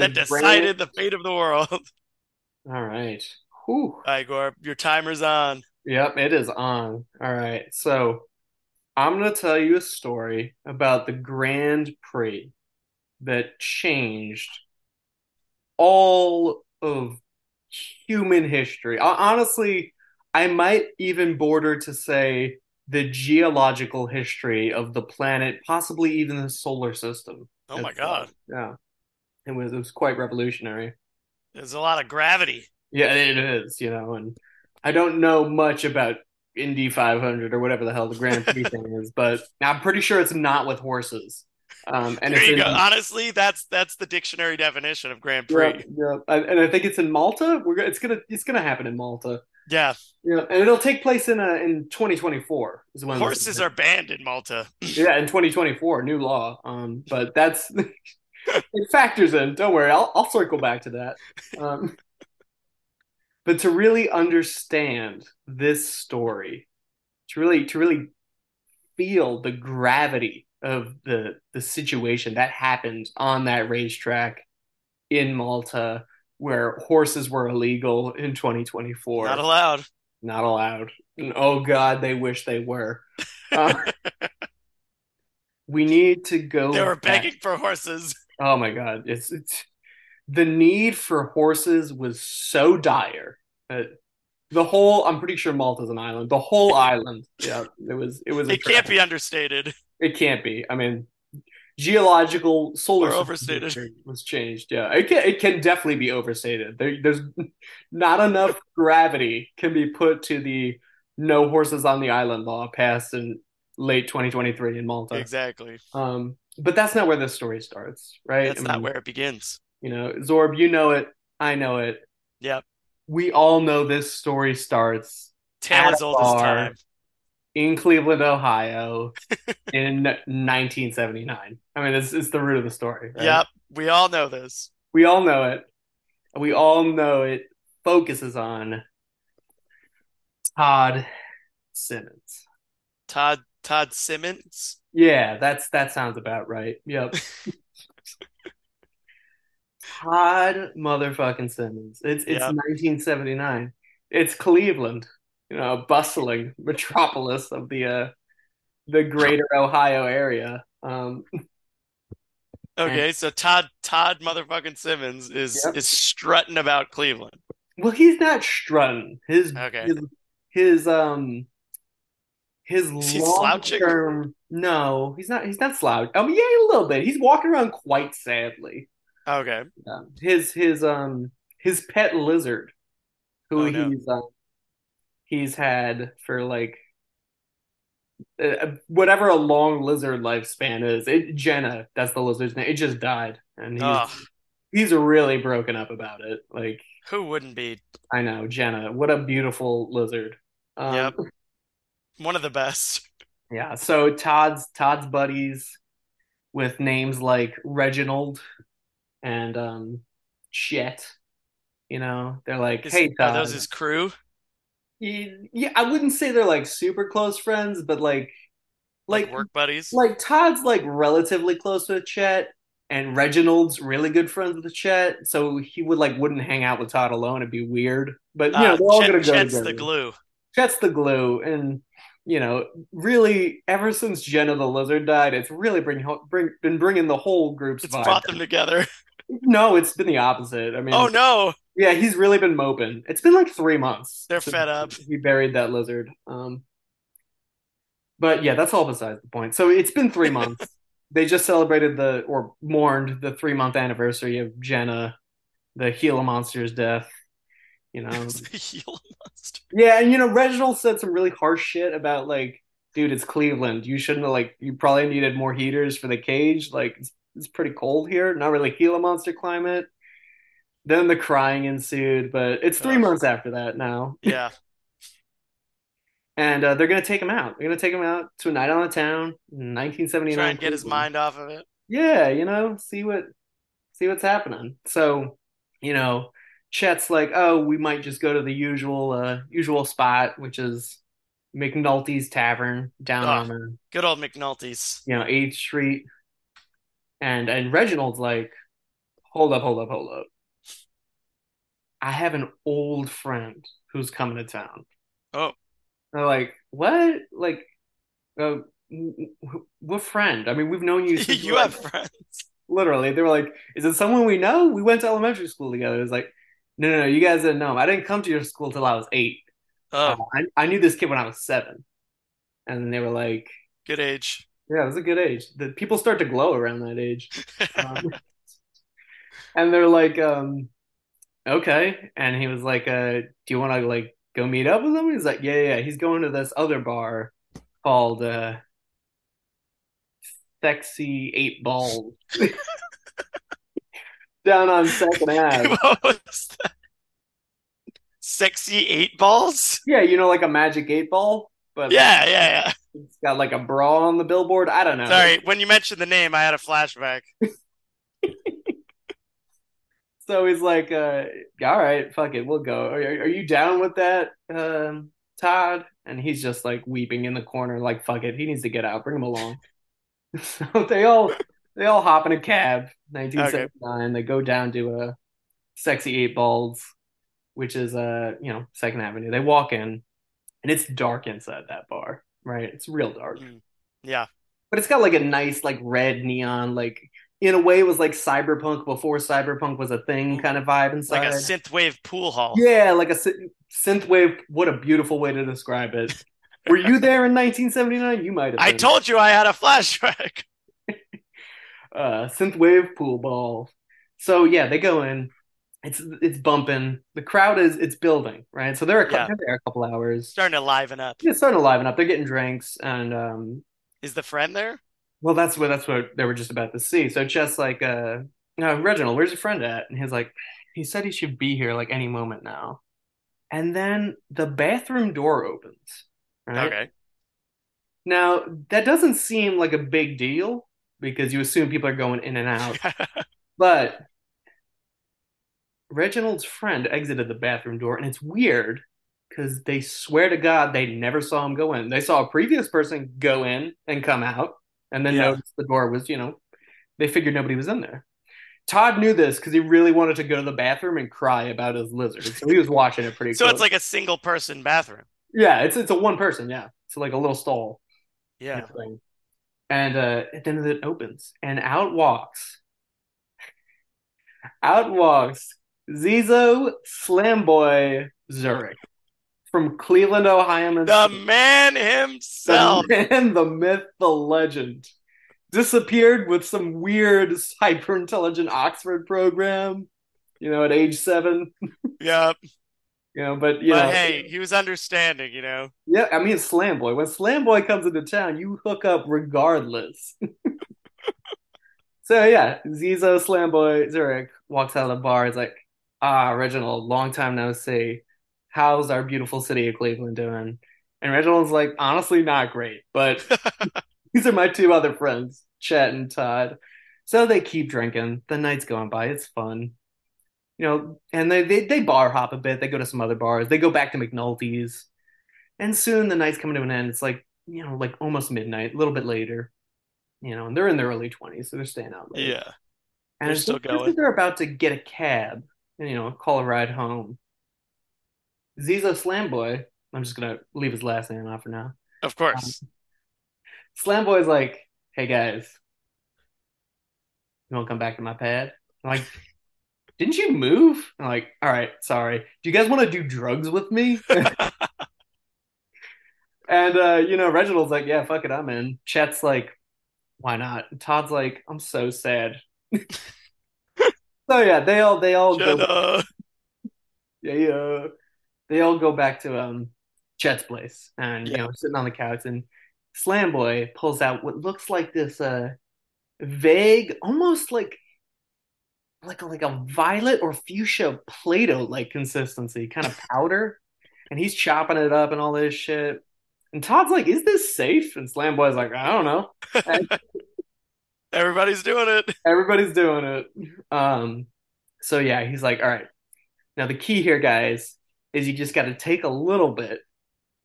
Speaker 2: that decided
Speaker 1: Grand-
Speaker 2: the fate of the world.
Speaker 1: All right. Whew.
Speaker 2: All right, Gorb, your timer's on.
Speaker 1: Yep, it is on. All right. So I'm going to tell you a story about the Grand Prix that changed all of human history. Honestly, I might even border to say the geological history of the planet, possibly even the solar system.
Speaker 2: Oh my. God.
Speaker 1: Yeah. It was it was quite revolutionary.
Speaker 2: There's a lot of gravity.
Speaker 1: Yeah, it is, you know, and I don't know much about Indy 500 or whatever the hell the Grand Prix thing is, but I'm pretty sure it's not with horses. Um, and
Speaker 2: There you
Speaker 1: in,
Speaker 2: go. Honestly, that's that's the dictionary definition of Grand
Speaker 1: yeah,
Speaker 2: Prix.
Speaker 1: yeah, and and I think it's in Malta. We're it's gonna it's gonna happen in Malta.
Speaker 2: Yeah,
Speaker 1: Yeah, and it'll take place in uh, in 2024 is when
Speaker 2: horses are banned in Malta.
Speaker 1: yeah in 2024 new law. Um, but that's it factors in. Don't worry, I'll I'll circle back to that. Um, but to really understand this story, to really to really feel the gravity of the the situation that happened on that racetrack in Malta, where horses were illegal in 2024,
Speaker 2: Not allowed.
Speaker 1: not allowed. And oh God, they wish they were. Uh, we need to go.
Speaker 2: They were
Speaker 1: back-
Speaker 2: begging for horses.
Speaker 1: Oh my God, it's it's the need for horses was so dire that the whole. I'm pretty sure Malta's an island. The whole island. Yeah, it was. It was.
Speaker 2: It can't be understated.
Speaker 1: It can't be. I mean, geological solar
Speaker 2: Or overstated.
Speaker 1: was changed. Yeah, it can. It can definitely be overstated. There, there's not enough gravity can be put to the no horses on the island law passed in late 2023 in Malta.
Speaker 2: Exactly.
Speaker 1: Um, but that's not where this story starts, right?
Speaker 2: That's
Speaker 1: I
Speaker 2: not
Speaker 1: mean,
Speaker 2: where it begins.
Speaker 1: you know, Zorb, you know it. I know it.
Speaker 2: Yep.
Speaker 1: We all know this story starts
Speaker 2: Tale as old as time.
Speaker 1: In Cleveland, Ohio, in 1979. I mean, it's, it's the root of the story. right?
Speaker 2: Yep. We all know this.
Speaker 1: We all know it. We all know it focuses on Todd Simmons.
Speaker 2: Todd Todd Simmons.
Speaker 1: Yeah, that's that sounds about right. Yep. Todd motherfucking Simmons. It's it's
Speaker 2: Yep.
Speaker 1: 1979. It's Cleveland, you know, bustling metropolis of the uh the greater Ohio area. Um
Speaker 2: Okay, so Todd Todd motherfucking Simmons is
Speaker 1: Yep.
Speaker 2: is strutting about Cleveland.
Speaker 1: well, he's not strutting. His
Speaker 2: Okay.
Speaker 1: his, his um his long
Speaker 2: slouching?
Speaker 1: term. No, he's not. He's not slouch. I mean, yeah, a little bit. He's walking around quite sadly.
Speaker 2: Okay.
Speaker 1: Um, his his um his pet lizard, who
Speaker 2: Oh no.
Speaker 1: he's um he's had for like uh, whatever a long lizard lifespan is. It Jenna, that's the lizard's name. It just died, and he's
Speaker 2: Oh,
Speaker 1: he's really broken up about it. Like
Speaker 2: who wouldn't be?
Speaker 1: I know Jenna, what a beautiful lizard. Um,
Speaker 2: Yep. One of the best.
Speaker 1: Yeah, so Todd's Todd's buddies with names like Reginald and um Chet, you know, they're like,
Speaker 2: Is,
Speaker 1: "Hey
Speaker 2: are
Speaker 1: Todd."
Speaker 2: those his crew?
Speaker 1: Yeah, yeah, I wouldn't say they're like super close friends, but like
Speaker 2: Like
Speaker 1: like
Speaker 2: work buddies?
Speaker 1: like Todd's like relatively close with Chet and Reginald's really good friends with Chet, so he would like wouldn't hang out with Todd alone, it'd be weird. But you know,
Speaker 2: Uh,
Speaker 1: they're all
Speaker 2: Chet,
Speaker 1: gonna go
Speaker 2: Chet's
Speaker 1: together.
Speaker 2: the glue.
Speaker 1: Chet's the glue, and you know, really, ever since Jenna the lizard died, it's really bring, bring been bringing the whole group's
Speaker 2: It's
Speaker 1: vibe.
Speaker 2: brought them together.
Speaker 1: No, it's been the opposite. I mean,
Speaker 2: Oh no,
Speaker 1: yeah, he's really been moping. It's been like three months.
Speaker 2: they're fed up.
Speaker 1: He buried that lizard. Um, but yeah, that's all besides the point. So it's been three months. they just celebrated the or mourned the three month anniversary of Jenna, the Gila monster's death. You know,
Speaker 2: the Gila monster.
Speaker 1: Yeah, and you know, Reginald said some really harsh shit about like, dude, it's Cleveland. You shouldn't have like you probably needed more heaters for the cage. Like it's, it's pretty cold here. Not really Gila monster climate. Then the crying ensued, but it's three
Speaker 2: Ugh.
Speaker 1: months after that now,
Speaker 2: Yeah,
Speaker 1: and uh, they're gonna take him out. They're gonna take him out to a night on the town, 1979.
Speaker 2: try and get his mind off of it.
Speaker 1: Yeah, you know, see what see what's happening. So, you know, Chet's like, oh, we might just go to the usual uh usual spot, which is McNulty's Tavern down on uh,
Speaker 2: Good old McNulty's.
Speaker 1: you know, 8th Street. And and Reginald's like, hold up, hold up, hold up. I have an old friend who's coming to town.
Speaker 2: Oh,
Speaker 1: They're like, what? Like, uh, what friend? I mean, we've known you since
Speaker 2: you have
Speaker 1: like,
Speaker 2: friends.
Speaker 1: literally. They were like, is it someone we know? We went to elementary school together. It's like, no, no, no, you guys didn't know him. I didn't come to your school till I was eight. Uh,
Speaker 2: Oh,
Speaker 1: I, I knew this kid when I was seven. And they were like,
Speaker 2: good age.
Speaker 1: Yeah, it was a good age. The people start to glow around that age. Um, and they're like, um, okay. And he was like, uh, do you want to like go meet up with him? He's like, yeah, yeah. yeah. He's going to this other bar called uh, Sexy Eight Balls down on Second Ave.
Speaker 2: what was that? Sexy eight balls?
Speaker 1: Yeah, you know, like a magic eight ball, but
Speaker 2: yeah, Yeah, yeah,
Speaker 1: it's got like a bra on the billboard. I don't know.
Speaker 2: Sorry, when you mentioned the name, I had a flashback.
Speaker 1: So he's like, uh, all right, fuck it, we'll go. Are, are you down with that, um, Todd? And he's just like weeping in the corner, like, fuck it, he needs to get out, bring him along. so they all they all hop in a cab, 1979. They go down to a sexy eight balls, which is uh, you know, Second Avenue. They walk in, and it's dark inside that bar, right? It's real dark.
Speaker 2: Mm. Yeah.
Speaker 1: But it's got like a nice, like red neon, like in a way it was like cyberpunk before cyberpunk was a thing kind of vibe inside.
Speaker 2: Like a synthwave pool hall.
Speaker 1: Yeah, like a sy- synthwave. What a beautiful way to describe it. Were you there in 1979? You might have.
Speaker 2: I told you I had a flashback.
Speaker 1: uh, synthwave pool ball. So yeah, they go in. It's it's bumping. The crowd is it's building, right? So they're a,
Speaker 2: Yeah.
Speaker 1: they're there a couple hours.
Speaker 2: Starting to liven up.
Speaker 1: It's starting to liven up. They're getting drinks, and um,
Speaker 2: Is the friend there?
Speaker 1: well, that's what that's what they were just about to see. So Chet's like, uh, uh, Reginald, where's your friend at? And he's like, he said he should be here like any moment now. And then the bathroom door opens. Right?
Speaker 2: Okay.
Speaker 1: Now, that doesn't seem like a big deal because you assume people are going in and out. But Reginald's friend exited the bathroom door, and it's weird because they swear to God they never saw him go in. They saw a previous person go in and come out, and then
Speaker 2: Yeah.
Speaker 1: noticed the door was, you know, they figured nobody was in there. Todd knew this because he really wanted to go to the bathroom and cry about his lizard, so he was watching it pretty.
Speaker 2: so
Speaker 1: close.
Speaker 2: it's like a single person bathroom.
Speaker 1: yeah, it's it's a one person, yeah, it's like a little stall
Speaker 2: Yeah.
Speaker 1: thing. And uh, then it opens, and out walks, out walks Ziszo Slamboi Zurich, from Cleveland, Ohio.
Speaker 2: The man himself.
Speaker 1: The man, the myth, the legend. Disappeared with some weird hyper intelligent Oxford program, you know, at age seven.
Speaker 2: Yep.
Speaker 1: You know, but you
Speaker 2: But
Speaker 1: know,
Speaker 2: hey, he was understanding, you know.
Speaker 1: yeah, I mean, Slam Boy. When Slam Boy comes into town, you hook up regardless. so yeah, Ziszo Slam Boy Zurich walks out of the bar. He's like, "Ah, Reginald, long time no see. How's our beautiful city of Cleveland doing?" And Reginald's like, "Honestly, not great, but these are my two other friends, Chet and Todd." So they keep drinking. The night's going by. It's fun you know, and they, they they bar hop a bit. They go to some other bars. They go back to McNulty's, and soon the night's coming to an end. It's like you know, like almost midnight, a little bit later. You know, and they're in their early twenties, so they're staying out late.
Speaker 2: Yeah.
Speaker 1: and
Speaker 2: they're
Speaker 1: it's
Speaker 2: still going.
Speaker 1: They're about to get a cab, and you know, call a ride home. Ziszo Slamboi, I'm just gonna leave his last name out for now.
Speaker 2: Of course.
Speaker 1: Slamboi's like, "Hey guys, you want to come back to my pad?" I'm like, didn't you move? I'm like, all right, sorry. Do you guys want to do drugs with me? and uh, you know, Reginald's like, yeah, fuck it, I'm in. Chet's like, why not? And Todd's like, I'm so sad. so yeah, they all they all go yeah, yeah. They all go back to um Chet's place and you know, sitting on the couch and Slam Boy pulls out what looks like this uh vague, almost like like a, like a violet or fuchsia Play-Doh like consistency, kind of powder. And he's chopping it up and all this shit. And Todd's like, "Is this safe?" And Slam Boy's like, "I don't know."
Speaker 2: Everybody's doing it.
Speaker 1: everybody's doing it. Um, so yeah, he's like, "All right." Now the key here, guys, is you just got to take a little bit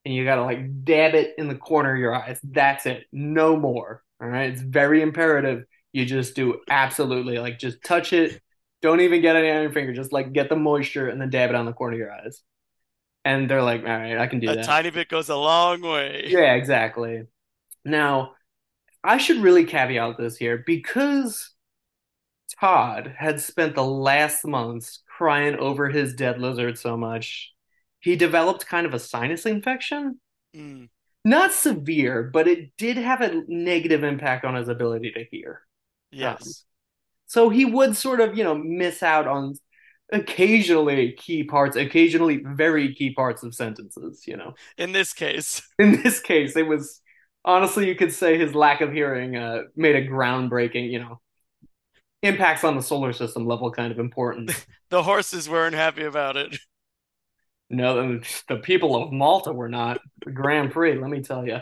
Speaker 1: and you got to like dab it in the corner of your eyes. That's it. No more. All right. It's very imperative. You just do absolutely like just touch it. Don't even get any on your finger. Just like get the moisture and then dab it on the corner of your eyes. And they're like, all right, I can do
Speaker 2: A
Speaker 1: that.
Speaker 2: tiny bit goes a long way.
Speaker 1: Yeah, exactly. Now, I should really caveat this here because Todd had spent the last months crying over his dead lizard so much, he developed kind of a sinus infection.
Speaker 2: Mm,
Speaker 1: Not severe, but it did have a negative impact on his ability to hear.
Speaker 2: yes.
Speaker 1: So he would sort of, you know, miss out on occasionally key parts, occasionally very key parts of sentences, you know.
Speaker 2: In this case.
Speaker 1: In this case, it was honestly, you could say his lack of hearing uh, made a groundbreaking, you know, impacts on the solar system level kind of important.
Speaker 2: The horses weren't happy about it.
Speaker 1: No, the, the people of Malta were not. The Grand Prix, let me tell you.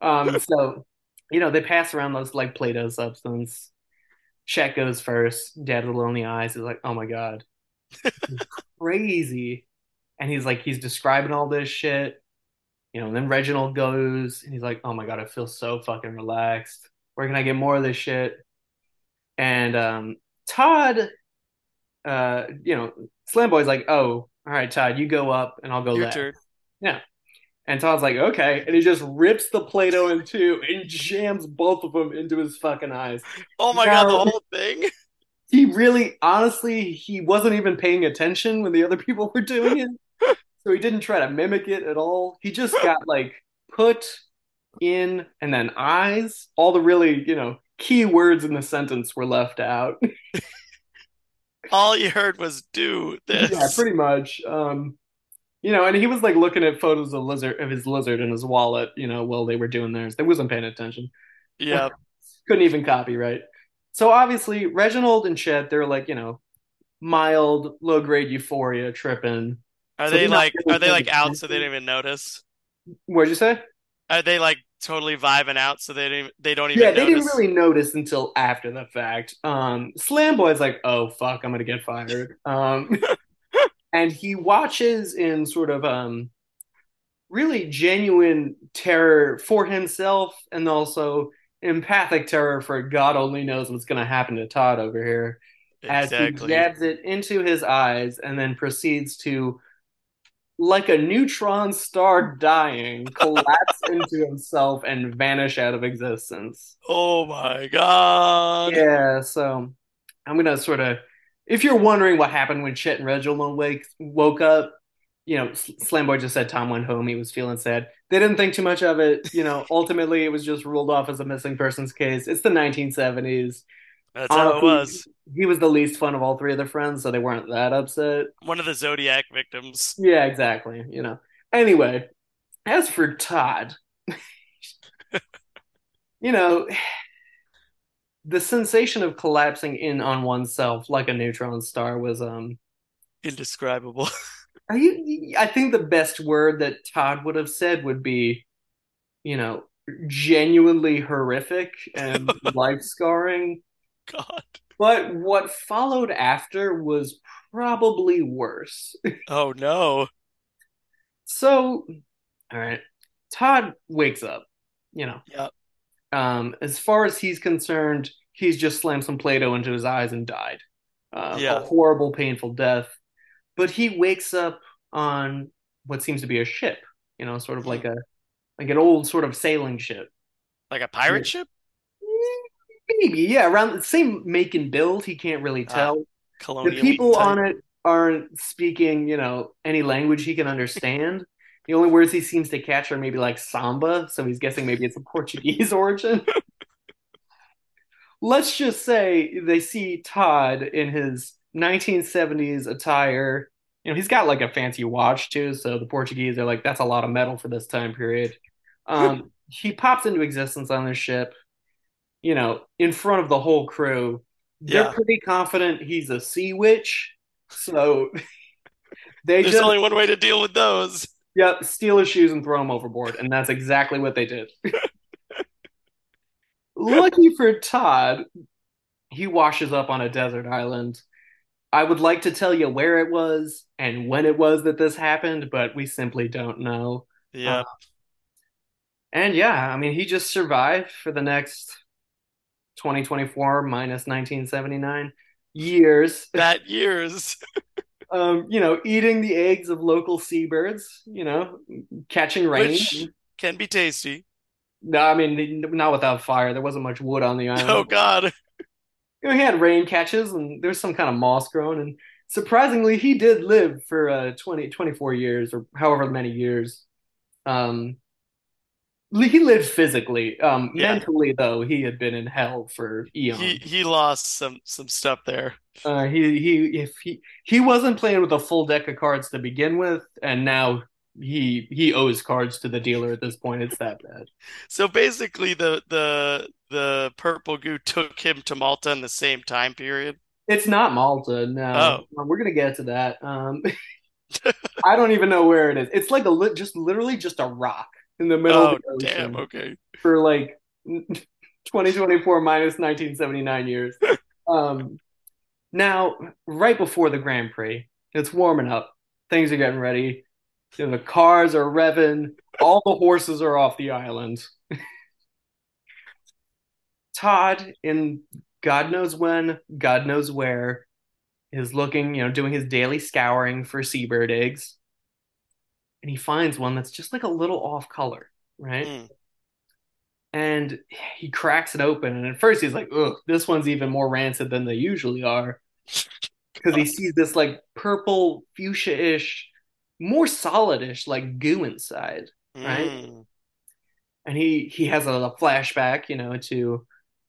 Speaker 1: Um, so, you know, they pass around those like Play-Doh substance. Chet goes first, dad in the eyes. is like, oh my God. Crazy. And he's like, he's describing all this shit. You know, and then Reginald goes and he's like, oh my God, I feel so fucking relaxed. Where can I get more of this shit? And um, Todd, uh, you know, Slam Boy's like, oh, all right, Todd, you go up and I'll go
Speaker 2: Your
Speaker 1: left.
Speaker 2: turn.
Speaker 1: Yeah. And Todd's like, okay. And he just rips the Play Doh in two and jams both of them into his fucking eyes.
Speaker 2: Oh my god, the whole thing.
Speaker 1: He really, honestly, he wasn't even paying attention when the other people were doing it. So he didn't try to mimic it at all. He just got like put in and then eyes. All the really, you know, key words in the sentence were left out.
Speaker 2: All you heard was do this.
Speaker 1: Yeah, pretty much. Um, you know, and he was like looking at photos of lizard of his lizard in his wallet, you know, while they were doing theirs. They wasn't paying attention.
Speaker 2: Yeah.
Speaker 1: Couldn't even copy, right? So obviously Reginald and Chet, they're like, you know, mild, low grade euphoria tripping.
Speaker 2: Are
Speaker 1: So
Speaker 2: they like are they like out so they don't even notice?
Speaker 1: What'd you say?
Speaker 2: Are they like totally vibing out so they don't they don't even
Speaker 1: Yeah, they didn't really notice until after the fact. Um, Slam Boy's like, "Oh fuck, I'm gonna get fired." Um, and he watches in sort of um, really genuine terror for himself, and also empathic terror for God only knows what's gonna happen to Todd over here as he
Speaker 2: Exactly.
Speaker 1: jabs it into his eyes, and then proceeds to. Like a neutron star dying, collapse into himself and vanish out of existence.
Speaker 2: Oh my god.
Speaker 1: Yeah, so I'm gonna sort of, if you're wondering what happened when Chet and Reginald wake woke up, you know, Slamboi just said Tom went home. He was feeling sad. They didn't think too much of it. You know, ultimately, it was just ruled off as a missing persons case. It's the 1970s.
Speaker 2: That's how it was.
Speaker 1: he was the least fun of all three of the friends, so they weren't that upset.
Speaker 2: One of the Zodiac victims.
Speaker 1: Yeah, exactly. You know. Anyway, as for Todd, you know, the sensation of collapsing in on oneself like a neutron star was um
Speaker 2: Indescribable.
Speaker 1: I, I think the best word that Todd would have said would be, you know, genuinely horrific and life scarring.
Speaker 2: God.
Speaker 1: But what followed after was probably worse.
Speaker 2: Oh no.
Speaker 1: So, all right, Todd wakes up, you know.
Speaker 2: Yep.
Speaker 1: Um, as far as he's concerned, he's just slammed some Play-Doh into his eyes and died. Uh, a horrible, painful death. But he wakes up on what seems to be a ship, you know, sort of like a like an old sort of sailing ship.
Speaker 2: Like a pirate ship?
Speaker 1: Maybe, yeah, around the same make and build. He can't really
Speaker 2: Ah,
Speaker 1: tell. The people
Speaker 2: type.
Speaker 1: on it aren't speaking, you know, any language he can understand. The only words he seems to catch are maybe like samba, so he's guessing maybe it's a Portuguese origin. Let's just say they see Todd in his 1970s attire. You know, he's got like a fancy watch too, so the Portuguese are like, that's a lot of metal for this time period. Um, he pops into existence on this ship, you know, in front of the whole crew. They're
Speaker 2: Yeah.
Speaker 1: pretty confident he's a sea witch, so they
Speaker 2: There's
Speaker 1: just
Speaker 2: only one way to deal with those.
Speaker 1: yeah, steal his shoes and throw him overboard, and that's exactly what they did. Lucky for Todd, he washes up on a desert island. I would like to tell you where it was and when it was that this happened, but we simply don't know. Uh,
Speaker 2: Yeah.
Speaker 1: and yeah, I mean, he just survived for the next 2024 minus 1979 years.
Speaker 2: That years.
Speaker 1: Um, you know, eating the eggs of local seabirds, you know, catching rain.
Speaker 2: Which can be tasty.
Speaker 1: No, I mean, not without fire. There wasn't much wood on the island. Oh.
Speaker 2: God.
Speaker 1: You know, he had rain catches and there's some kind of moss growing. And surprisingly, he did live for uh, 20, 24 years or however many years. Um, he lived physically. Um,
Speaker 2: Yeah.
Speaker 1: mentally, though, he had been in hell for
Speaker 2: He
Speaker 1: eons.
Speaker 2: he lost some some stuff there.
Speaker 1: Uh, he he if he he wasn't playing with a full deck of cards to begin with, and now he he owes cards to the dealer at this point. It's that bad.
Speaker 2: So basically the the the purple goo took him to Malta in the same time period.
Speaker 1: It's not Malta, no.
Speaker 2: Oh.
Speaker 1: We're gonna get to that. Um, I don't even know where it is. It's like a li just literally just a rock in the middle
Speaker 2: Oh
Speaker 1: of the
Speaker 2: damn,
Speaker 1: ocean
Speaker 2: okay.
Speaker 1: for like 2024 minus 1979 years. Um, now, right before the Grand Prix, it's warming up. Things are getting ready. You know, the cars are revving. All the horses are off the island. Todd, in God knows when, God knows where, is looking, you know, doing his daily scouring for seabird eggs. And he finds one that's just like a little off color, right?
Speaker 2: Mm.
Speaker 1: And he cracks it open. And at first he's like, ugh, this one's even more rancid than they usually are. Because he sees this like purple, fuchsia ish, more solid-ish, like goo inside. Right?
Speaker 2: Mm.
Speaker 1: and he he has a, a flashback, you know, to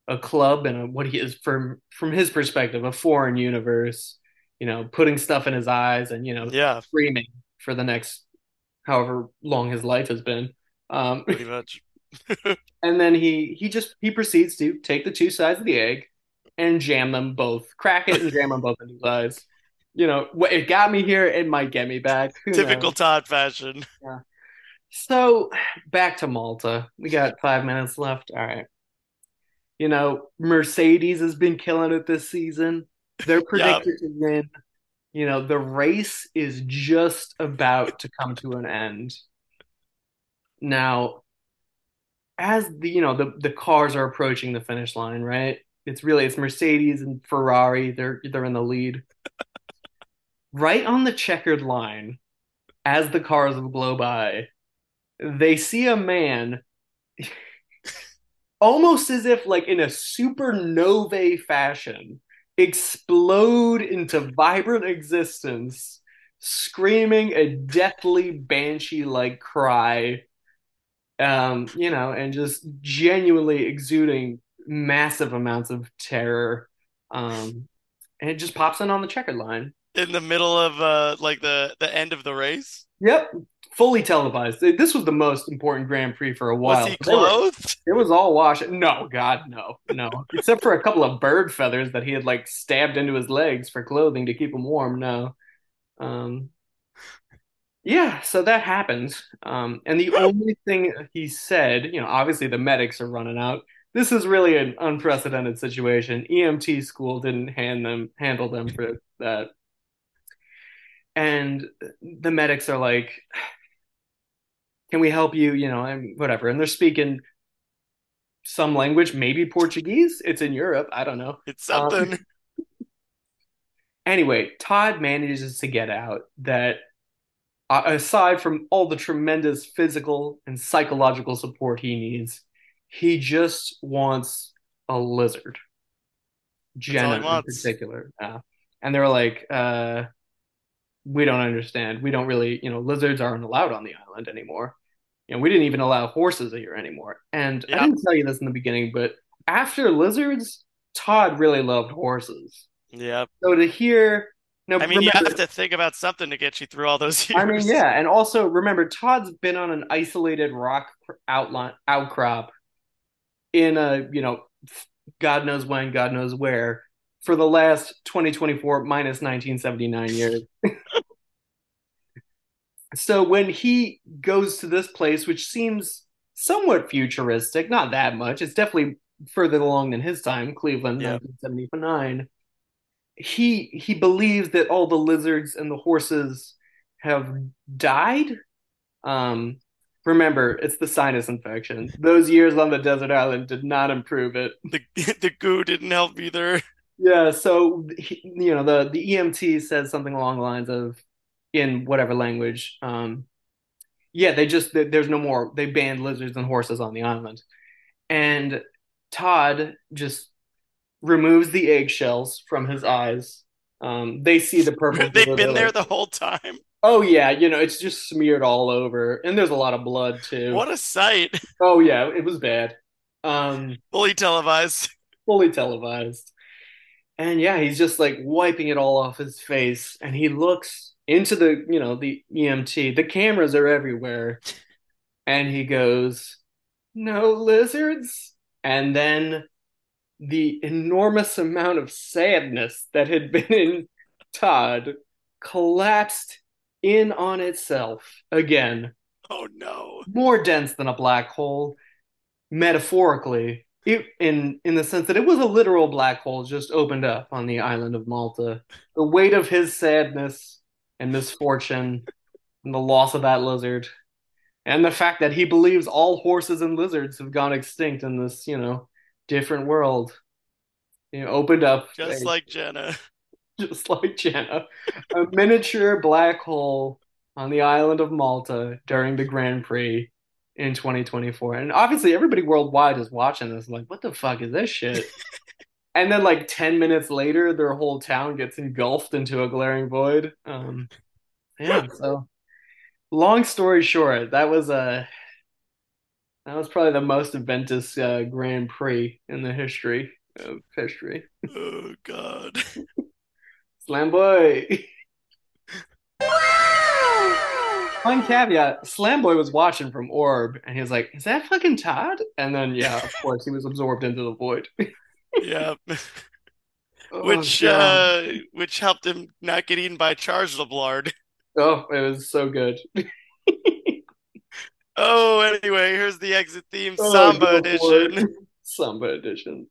Speaker 1: a club and a, what he is from from his perspective, a foreign universe, you know, putting stuff in his eyes and you know,
Speaker 2: Yeah,
Speaker 1: screaming for the next however long his life has been. Um,
Speaker 2: pretty much.
Speaker 1: and then he he just he proceeds to take the two sides of the egg and jam them both, crack it and jam them both in his eyes. You know, it got me here. It might get me back. Who
Speaker 2: Typical
Speaker 1: knows?
Speaker 2: Todd fashion. Yeah.
Speaker 1: So back to Malta. We got five minutes left. All right. You know, Mercedes has been killing it this season. They're predicted to win. You know, the race is just about to come to an end. Now, as the you know the the cars are approaching the finish line, right? It's really it's Mercedes and Ferrari. They're they're in the lead. Right on the checkered line, as the cars blow by, they see a man almost as if like in a supernovae fashion explode into vibrant existence screaming a deathly banshee like cry um, you know, and just genuinely exuding massive amounts of terror. Um, and it just pops in on the checkered line.
Speaker 2: In the middle of uh like the the end of the race?
Speaker 1: Yep, fully televised. This was the most important Grand Prix for a while.
Speaker 2: Was he clothed?
Speaker 1: Were, it was all washed. No, God, no, no. Except for a couple of bird feathers that he had like stabbed into his legs for clothing to keep him warm. No. Um, yeah, so that happened. Um, and the only thing he said, you know, obviously the medics are running out. This is really an unprecedented situation. EMT school didn't hand them handle them for that. And the medics are like, "Can we help you?" You know, and whatever. And they're speaking some language, maybe Portuguese. It's in Europe. I don't know.
Speaker 2: It's something. Um,
Speaker 1: anyway, Todd manages to get out that uh, aside from all the tremendous physical and psychological support he needs, he just wants a lizard. Jenna in particular. Uh, and they're like, uh, we don't understand. We don't really, you know, lizards aren't allowed on the island anymore. You know, we didn't even allow horses here anymore. And yep. I didn't tell you this in the beginning, but after lizards, Todd really loved horses.
Speaker 2: Yeah.
Speaker 1: So to hear
Speaker 2: no, I mean, remember, you have to think about something to get you through all those years.
Speaker 1: I mean, yeah, and also remember, Todd's been on an isolated rock outline outcrop in a you know, God knows when, God knows where, for the last 2024 minus 1979 years. so when he goes to this place, which seems somewhat futuristic, not that much, it's definitely further along than his time, Cleveland, yep. 1979 he he believes that all the lizards and the horses have died. Um, remember, it's the sinus infection. Those years on the desert island did not improve it.
Speaker 2: The the goo didn't help either.
Speaker 1: Yeah, so he, you know the the EMT says something along the lines of, in whatever language, um, yeah, they just there's no more. They banned lizards and horses on the island, and Todd just removes the eggshells from his eyes. Um, they see the purple.
Speaker 2: They've been there like, the whole time.
Speaker 1: Oh yeah, you know it's just smeared all over, and there's a lot of blood too.
Speaker 2: What a sight!
Speaker 1: Oh yeah, it was bad. Um,
Speaker 2: fully televised.
Speaker 1: Fully televised. And yeah, he's just like wiping it all off his face, and he looks into the you know the EMT. The cameras are everywhere, and he goes, "No lizards." And then the enormous amount of sadness that had been in Todd collapsed in on itself again.
Speaker 2: Oh no.
Speaker 1: More dense than a black hole, metaphorically. It, in in the sense that it was a literal black hole just opened up on the island of Malta. The weight of his sadness and misfortune and the loss of that lizard and the fact that he believes all horses and lizards have gone extinct in this, you know, different world. You know, opened up
Speaker 2: just a, like Jenna.
Speaker 1: Just like Jenna. a miniature black hole on the island of Malta during the Grand Prix in 2024. And obviously everybody worldwide is watching this like, what the fuck is this shit? and then like 10 minutes later their whole town gets engulfed into a glaring void. Um yeah, so long story short, that was a that was probably the most eventous uh, Grand Prix in the history of history.
Speaker 2: Oh God!
Speaker 1: Slam boy. One caveat: Slam boy was watching from Orb, and he was like, "Is that fucking Todd?" And then, yeah, of course, he was absorbed into the void.
Speaker 2: yeah. Oh, which uh, which helped him not get eaten by Charles Lablard.
Speaker 1: Oh, it was so good.
Speaker 2: Oh, anyway, here's the exit theme, oh, Samba edition.
Speaker 1: Samba edition.